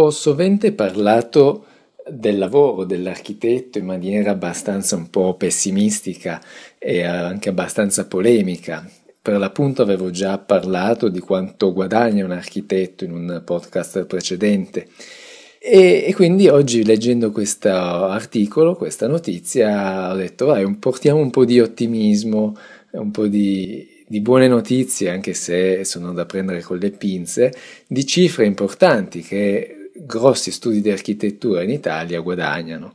Ho sovente parlato del lavoro dell'architetto in maniera abbastanza un po' pessimistica e anche abbastanza polemica. Per l'appunto avevo già parlato di quanto guadagna un architetto in un podcast precedente e, e quindi oggi leggendo questo articolo, questa notizia, ho detto vai, portiamo un po' di ottimismo, un po' di, di buone notizie, anche se sono da prendere con le pinze, di cifre importanti che grossi studi di architettura in Italia guadagnano.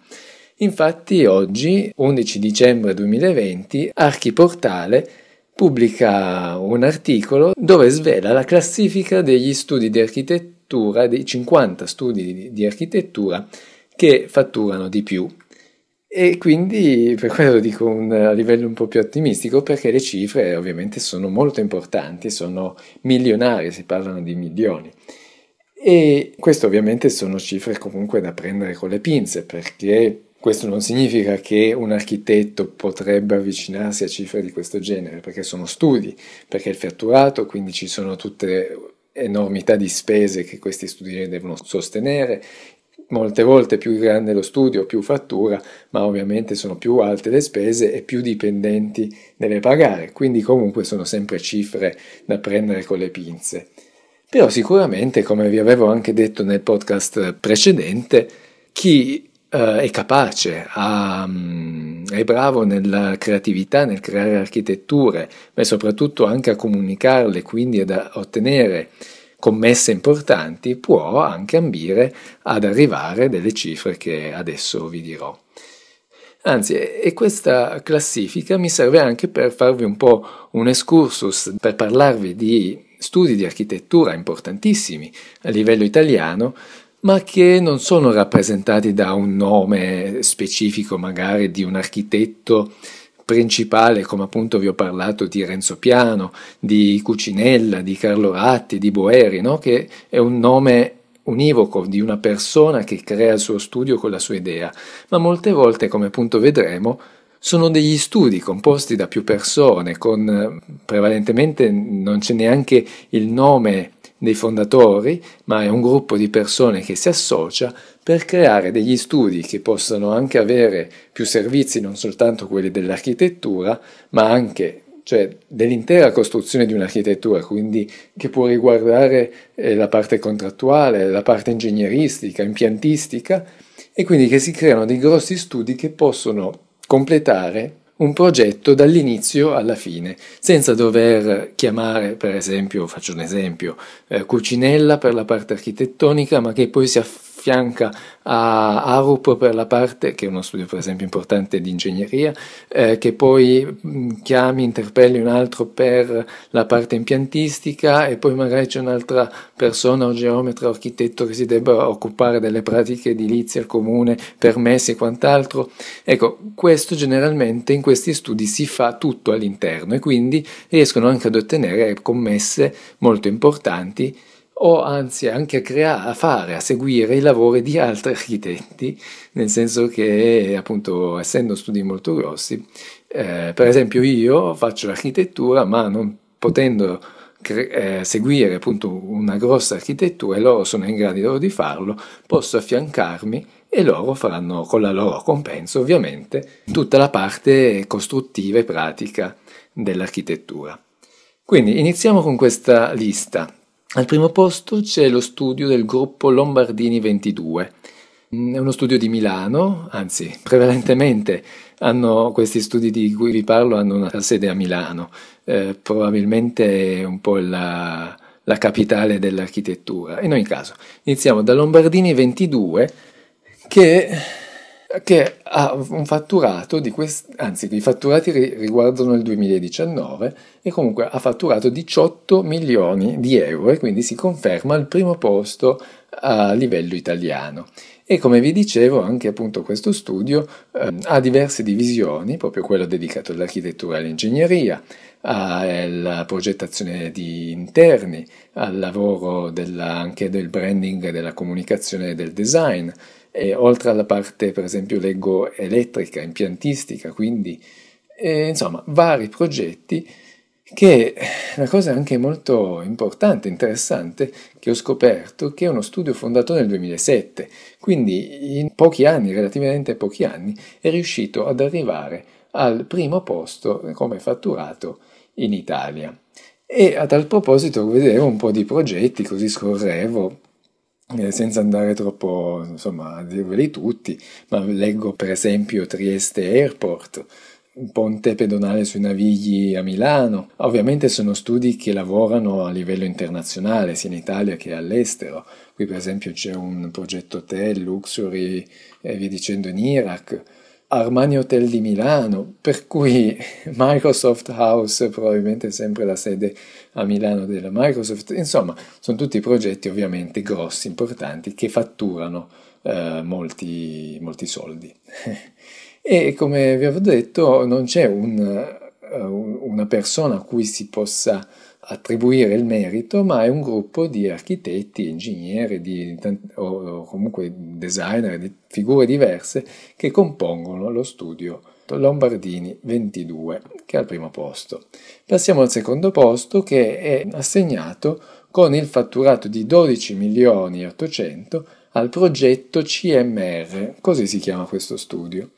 Infatti oggi, 11 dicembre 2020, Archiportale pubblica un articolo dove svela la classifica degli studi di architettura, dei 50 studi di architettura che fatturano di più. E quindi per quello lo dico un, a livello un po' più ottimistico, perché le cifre ovviamente sono molto importanti, sono milionarie, si parlano di milioni. E questo ovviamente sono cifre comunque da prendere con le pinze perché questo non significa che un architetto potrebbe avvicinarsi a cifre di questo genere, perché sono studi, perché è il fatturato, quindi ci sono tutte enormità di spese che questi studi devono sostenere. Molte volte più grande lo studio, più fattura, ma ovviamente sono più alte le spese e più dipendenti deve pagare, quindi comunque sono sempre cifre da prendere con le pinze. Però sicuramente, come vi avevo anche detto nel podcast precedente, chi eh, è capace, ha, um, è bravo nella creatività, nel creare architetture, ma soprattutto anche a comunicarle, quindi ad ottenere commesse importanti, può anche ambire ad arrivare delle cifre che adesso vi dirò. Anzi, e questa classifica mi serve anche per farvi un po' un excursus, per parlarvi di studi di architettura importantissimi a livello italiano, ma che non sono rappresentati da un nome specifico magari di un architetto principale, come appunto vi ho parlato di Renzo Piano, di Cucinella, di Carlo Ratti, di Boeri, no? che è un nome univoco di una persona che crea il suo studio con la sua idea, ma molte volte, come appunto vedremo, sono degli studi composti da più persone, con prevalentemente non c'è neanche il nome dei fondatori, ma è un gruppo di persone che si associa per creare degli studi che possano anche avere più servizi, non soltanto quelli dell'architettura, ma anche cioè dell'intera costruzione di un'architettura, quindi che può riguardare eh, la parte contrattuale, la parte ingegneristica, impiantistica, e quindi che si creano dei grossi studi che possono completare un progetto dall'inizio alla fine, senza dover chiamare, per esempio, faccio un esempio, eh, Cucinella per la parte architettonica, ma che poi si affianca affianca a Arup per la parte, che è uno studio per esempio importante di ingegneria, eh, che poi mm, chiami, interpelli un altro per la parte impiantistica e poi magari c'è un'altra persona o geometra o architetto che si debba occupare delle pratiche edilizie al comune, permessi e quant'altro. Ecco, questo generalmente in questi studi si fa tutto all'interno e quindi riescono anche ad ottenere commesse molto importanti o anzi anche a creare, a fare, a seguire i lavori di altri architetti, nel senso che appunto essendo studi molto grossi, eh, per esempio io faccio l'architettura ma non potendo cre- eh, seguire appunto una grossa architettura e loro sono in grado di farlo, posso affiancarmi e loro faranno con la loro compenso ovviamente tutta la parte costruttiva e pratica dell'architettura. Quindi iniziamo con questa lista al primo posto c'è lo studio del gruppo Lombardini 22. Mm, è uno studio di Milano, anzi, prevalentemente hanno questi studi di cui vi parlo hanno una sede a Milano, eh, probabilmente un po' la, la capitale dell'architettura. In ogni caso, iniziamo da Lombardini 22 che che ha un fatturato di questi, anzi i fatturati riguardano il 2019 e comunque ha fatturato 18 milioni di euro e quindi si conferma al primo posto a livello italiano. E come vi dicevo, anche appunto questo studio eh, ha diverse divisioni, proprio quello dedicato all'architettura e all'ingegneria, alla progettazione di interni, al lavoro della, anche del branding, della comunicazione e del design, e oltre alla parte per esempio leggo elettrica, impiantistica, quindi eh, insomma vari progetti che una cosa anche molto importante, interessante, che ho scoperto, che è uno studio fondato nel 2007, quindi in pochi anni, relativamente pochi anni, è riuscito ad arrivare al primo posto come fatturato in Italia. E a tal proposito vedevo un po' di progetti, così scorrevo, eh, senza andare troppo insomma, a dirveli tutti, ma leggo per esempio Trieste Airport, un ponte pedonale sui Navigli a Milano. Ovviamente sono studi che lavorano a livello internazionale, sia in Italia che all'estero. Qui per esempio c'è un progetto hotel, luxury e via dicendo in Iraq. Armani Hotel di Milano, per cui Microsoft House probabilmente sempre la sede a Milano della Microsoft. Insomma, sono tutti progetti ovviamente grossi, importanti, che fatturano eh, molti, molti soldi. E come vi avevo detto, non c'è un, uh, una persona a cui si possa attribuire il merito, ma è un gruppo di architetti, ingegneri di, o comunque designer di figure diverse che compongono lo studio Lombardini 22, che è al primo posto. Passiamo al secondo posto che è assegnato con il fatturato di 12 milioni e 800 al progetto CMR, così si chiama questo studio.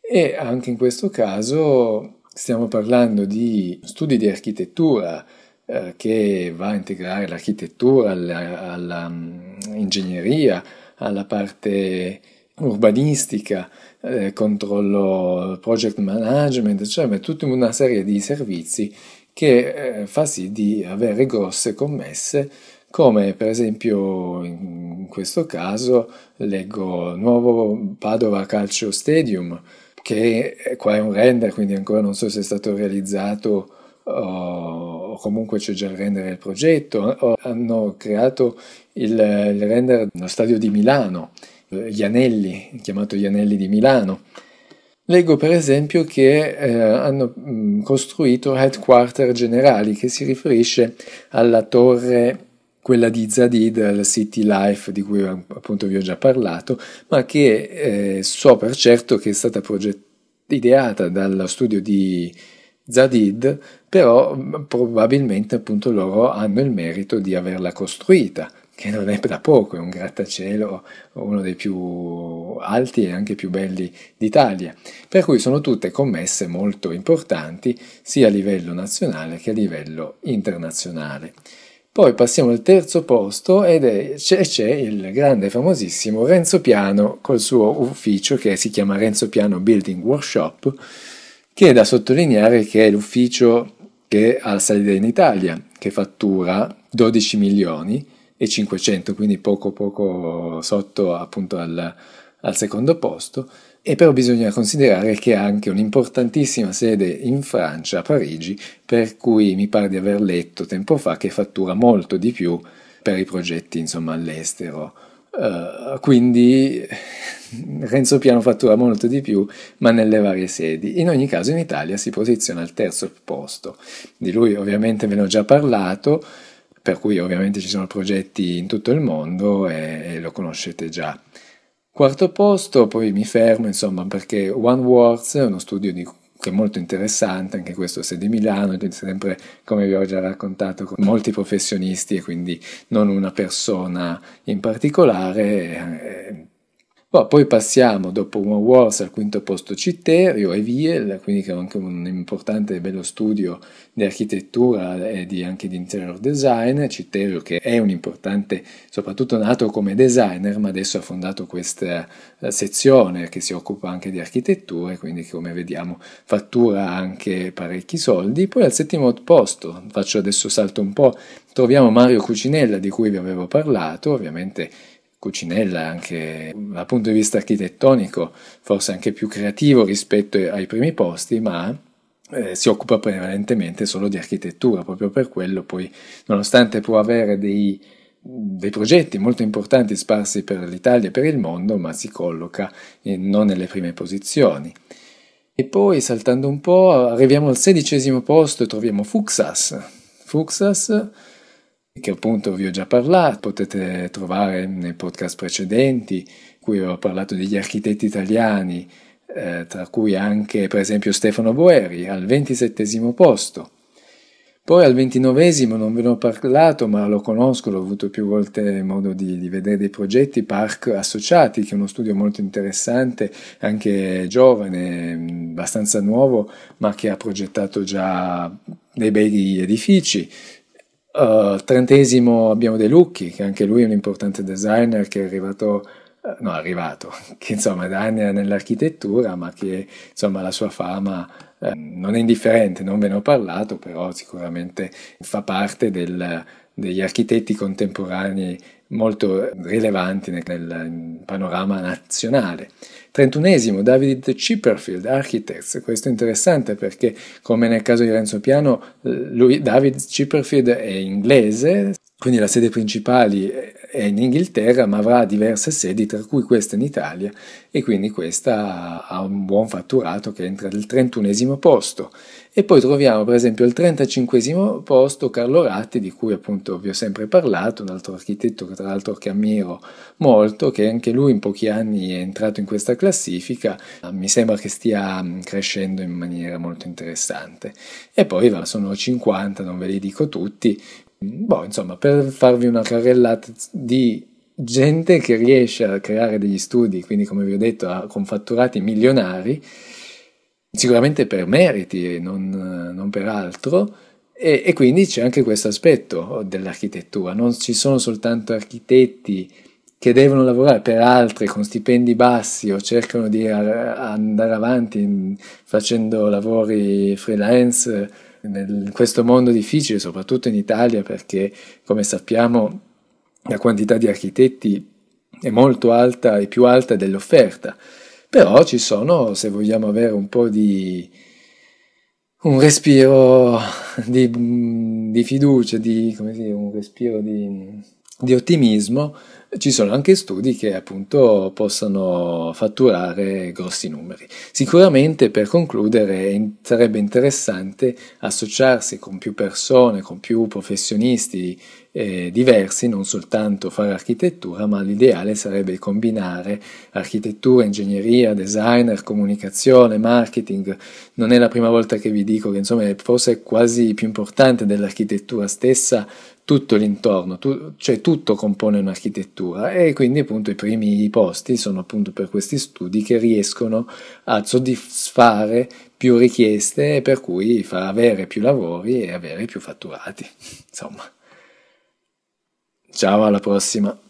E anche in questo caso stiamo parlando di studi di architettura eh, che va a integrare l'architettura all'ingegneria, alla, mm, alla parte urbanistica, eh, controllo project management, cioè tutta una serie di servizi che eh, fa sì di avere grosse commesse come per esempio in questo caso leggo nuovo Padova Calcio Stadium che qua è un render, quindi ancora non so se è stato realizzato o comunque c'è già il render del progetto, hanno creato il, il render dello stadio di Milano, gli anelli, chiamato gli anelli di Milano. Leggo per esempio che eh, hanno mh, costruito headquarter generali, che si riferisce alla torre quella di Zadid, la City Life di cui appunto vi ho già parlato, ma che eh, so per certo che è stata progettata, ideata dallo studio di Zadid, però probabilmente appunto loro hanno il merito di averla costruita, che non è da poco, è un grattacielo uno dei più alti e anche più belli d'Italia, per cui sono tutte commesse molto importanti sia a livello nazionale che a livello internazionale. Poi passiamo al terzo posto ed è, c'è, c'è, il grande e famosissimo Renzo Piano col suo ufficio che si chiama Renzo Piano Building Workshop, che è da sottolineare che è l'ufficio che ha salita in Italia, che fattura 12 milioni e 500, quindi poco poco sotto appunto al, al secondo posto e però bisogna considerare che ha anche un'importantissima sede in Francia, a Parigi, per cui mi pare di aver letto tempo fa che fattura molto di più per i progetti insomma all'estero. Uh, quindi Renzo Piano fattura molto di più, ma nelle varie sedi. In ogni caso in Italia si posiziona al terzo posto. Di lui ovviamente ve ne ho già parlato, per cui ovviamente ci sono progetti in tutto il mondo e, e lo conoscete già. Quarto posto, poi mi fermo, insomma, perché One Words è uno studio di, che è molto interessante, anche questo di Milano, sempre, come vi ho già raccontato, con molti professionisti e quindi non una persona in particolare. Eh, Oh, poi passiamo dopo One Wars al quinto posto Citterio e Viel, quindi che è anche un importante e bello studio di architettura e di, anche di interior design. Citterio che è un importante, soprattutto nato come designer, ma adesso ha fondato questa eh, sezione che si occupa anche di architettura e quindi come vediamo fattura anche parecchi soldi. Poi al settimo posto, faccio adesso salto un po', troviamo Mario Cucinella di cui vi avevo parlato, ovviamente Cucinella anche dal punto di vista architettonico forse anche più creativo rispetto ai primi posti, ma eh, si occupa prevalentemente solo di architettura, proprio per quello poi nonostante può avere dei, dei progetti molto importanti sparsi per l'Italia e per il mondo, ma si colloca in, non nelle prime posizioni. E poi saltando un po' arriviamo al sedicesimo posto e troviamo Fuxas. Fuxas che appunto vi ho già parlato, potete trovare nei podcast precedenti, cui ho parlato degli architetti italiani, eh, tra cui anche per esempio Stefano Boeri al 27 posto. Poi al ventinovesimo non ve ne ho parlato, ma lo conosco, l'ho avuto più volte modo di, di, vedere dei progetti, Park Associati, che è uno studio molto interessante, anche giovane, abbastanza nuovo, ma che ha progettato già dei bei edifici. Uh, trentesimo abbiamo De Lucchi, che anche lui è un importante designer che è arrivato uh, no, arrivato, che insomma da anni è nell'architettura, ma che insomma la sua fama eh, non è indifferente, non ve ne ho parlato, però sicuramente fa parte del, degli architetti contemporanei molto rilevanti nel, nel panorama nazionale. Trentunesimo, David Chipperfield, Architects. Questo è interessante perché, come nel caso di Renzo Piano, lui, David Chipperfield è inglese, quindi la sede principale è in Inghilterra, ma avrà diverse sedi, tra cui questa in Italia, e quindi questa ha un buon fatturato che entra al 31 posto. E poi troviamo per esempio al 35 posto Carlo Ratti, di cui appunto vi ho sempre parlato, un altro architetto che tra l'altro che ammiro molto, che anche lui in pochi anni è entrato in questa classifica, mi sembra che stia crescendo in maniera molto interessante. E poi sono 50, non ve li dico tutti, Boh, insomma, per farvi una carrellata di gente che riesce a creare degli studi, quindi come vi ho detto, con fatturati milionari, sicuramente per meriti, non, non per altro, e, e, quindi c'è anche questo aspetto dell'architettura, non ci sono soltanto architetti che devono lavorare per altri con stipendi bassi o cercano di andare avanti facendo lavori freelance in questo mondo difficile, soprattutto in Italia, perché come sappiamo la quantità di architetti è molto alta e più alta dell'offerta. Però ci sono, se vogliamo avere un po' di un respiro di, di fiducia, di, come dire, un respiro di, di ottimismo, ci sono anche studi che appunto possono fatturare grossi numeri. Sicuramente per concludere sarebbe interessante associarsi con più persone, con più professionisti eh, diversi, non soltanto fare architettura, ma l'ideale sarebbe combinare architettura, ingegneria, designer, comunicazione, marketing. Non è la prima volta che vi dico che insomma è forse quasi più importante dell'architettura stessa tutto l'intorno, tu, cioè tutto compone un'architettura e quindi appunto i primi posti sono appunto per questi studi che riescono a soddisfare più richieste e per cui far avere più lavori e avere più fatturati. Insomma. Ciao, alla prossima.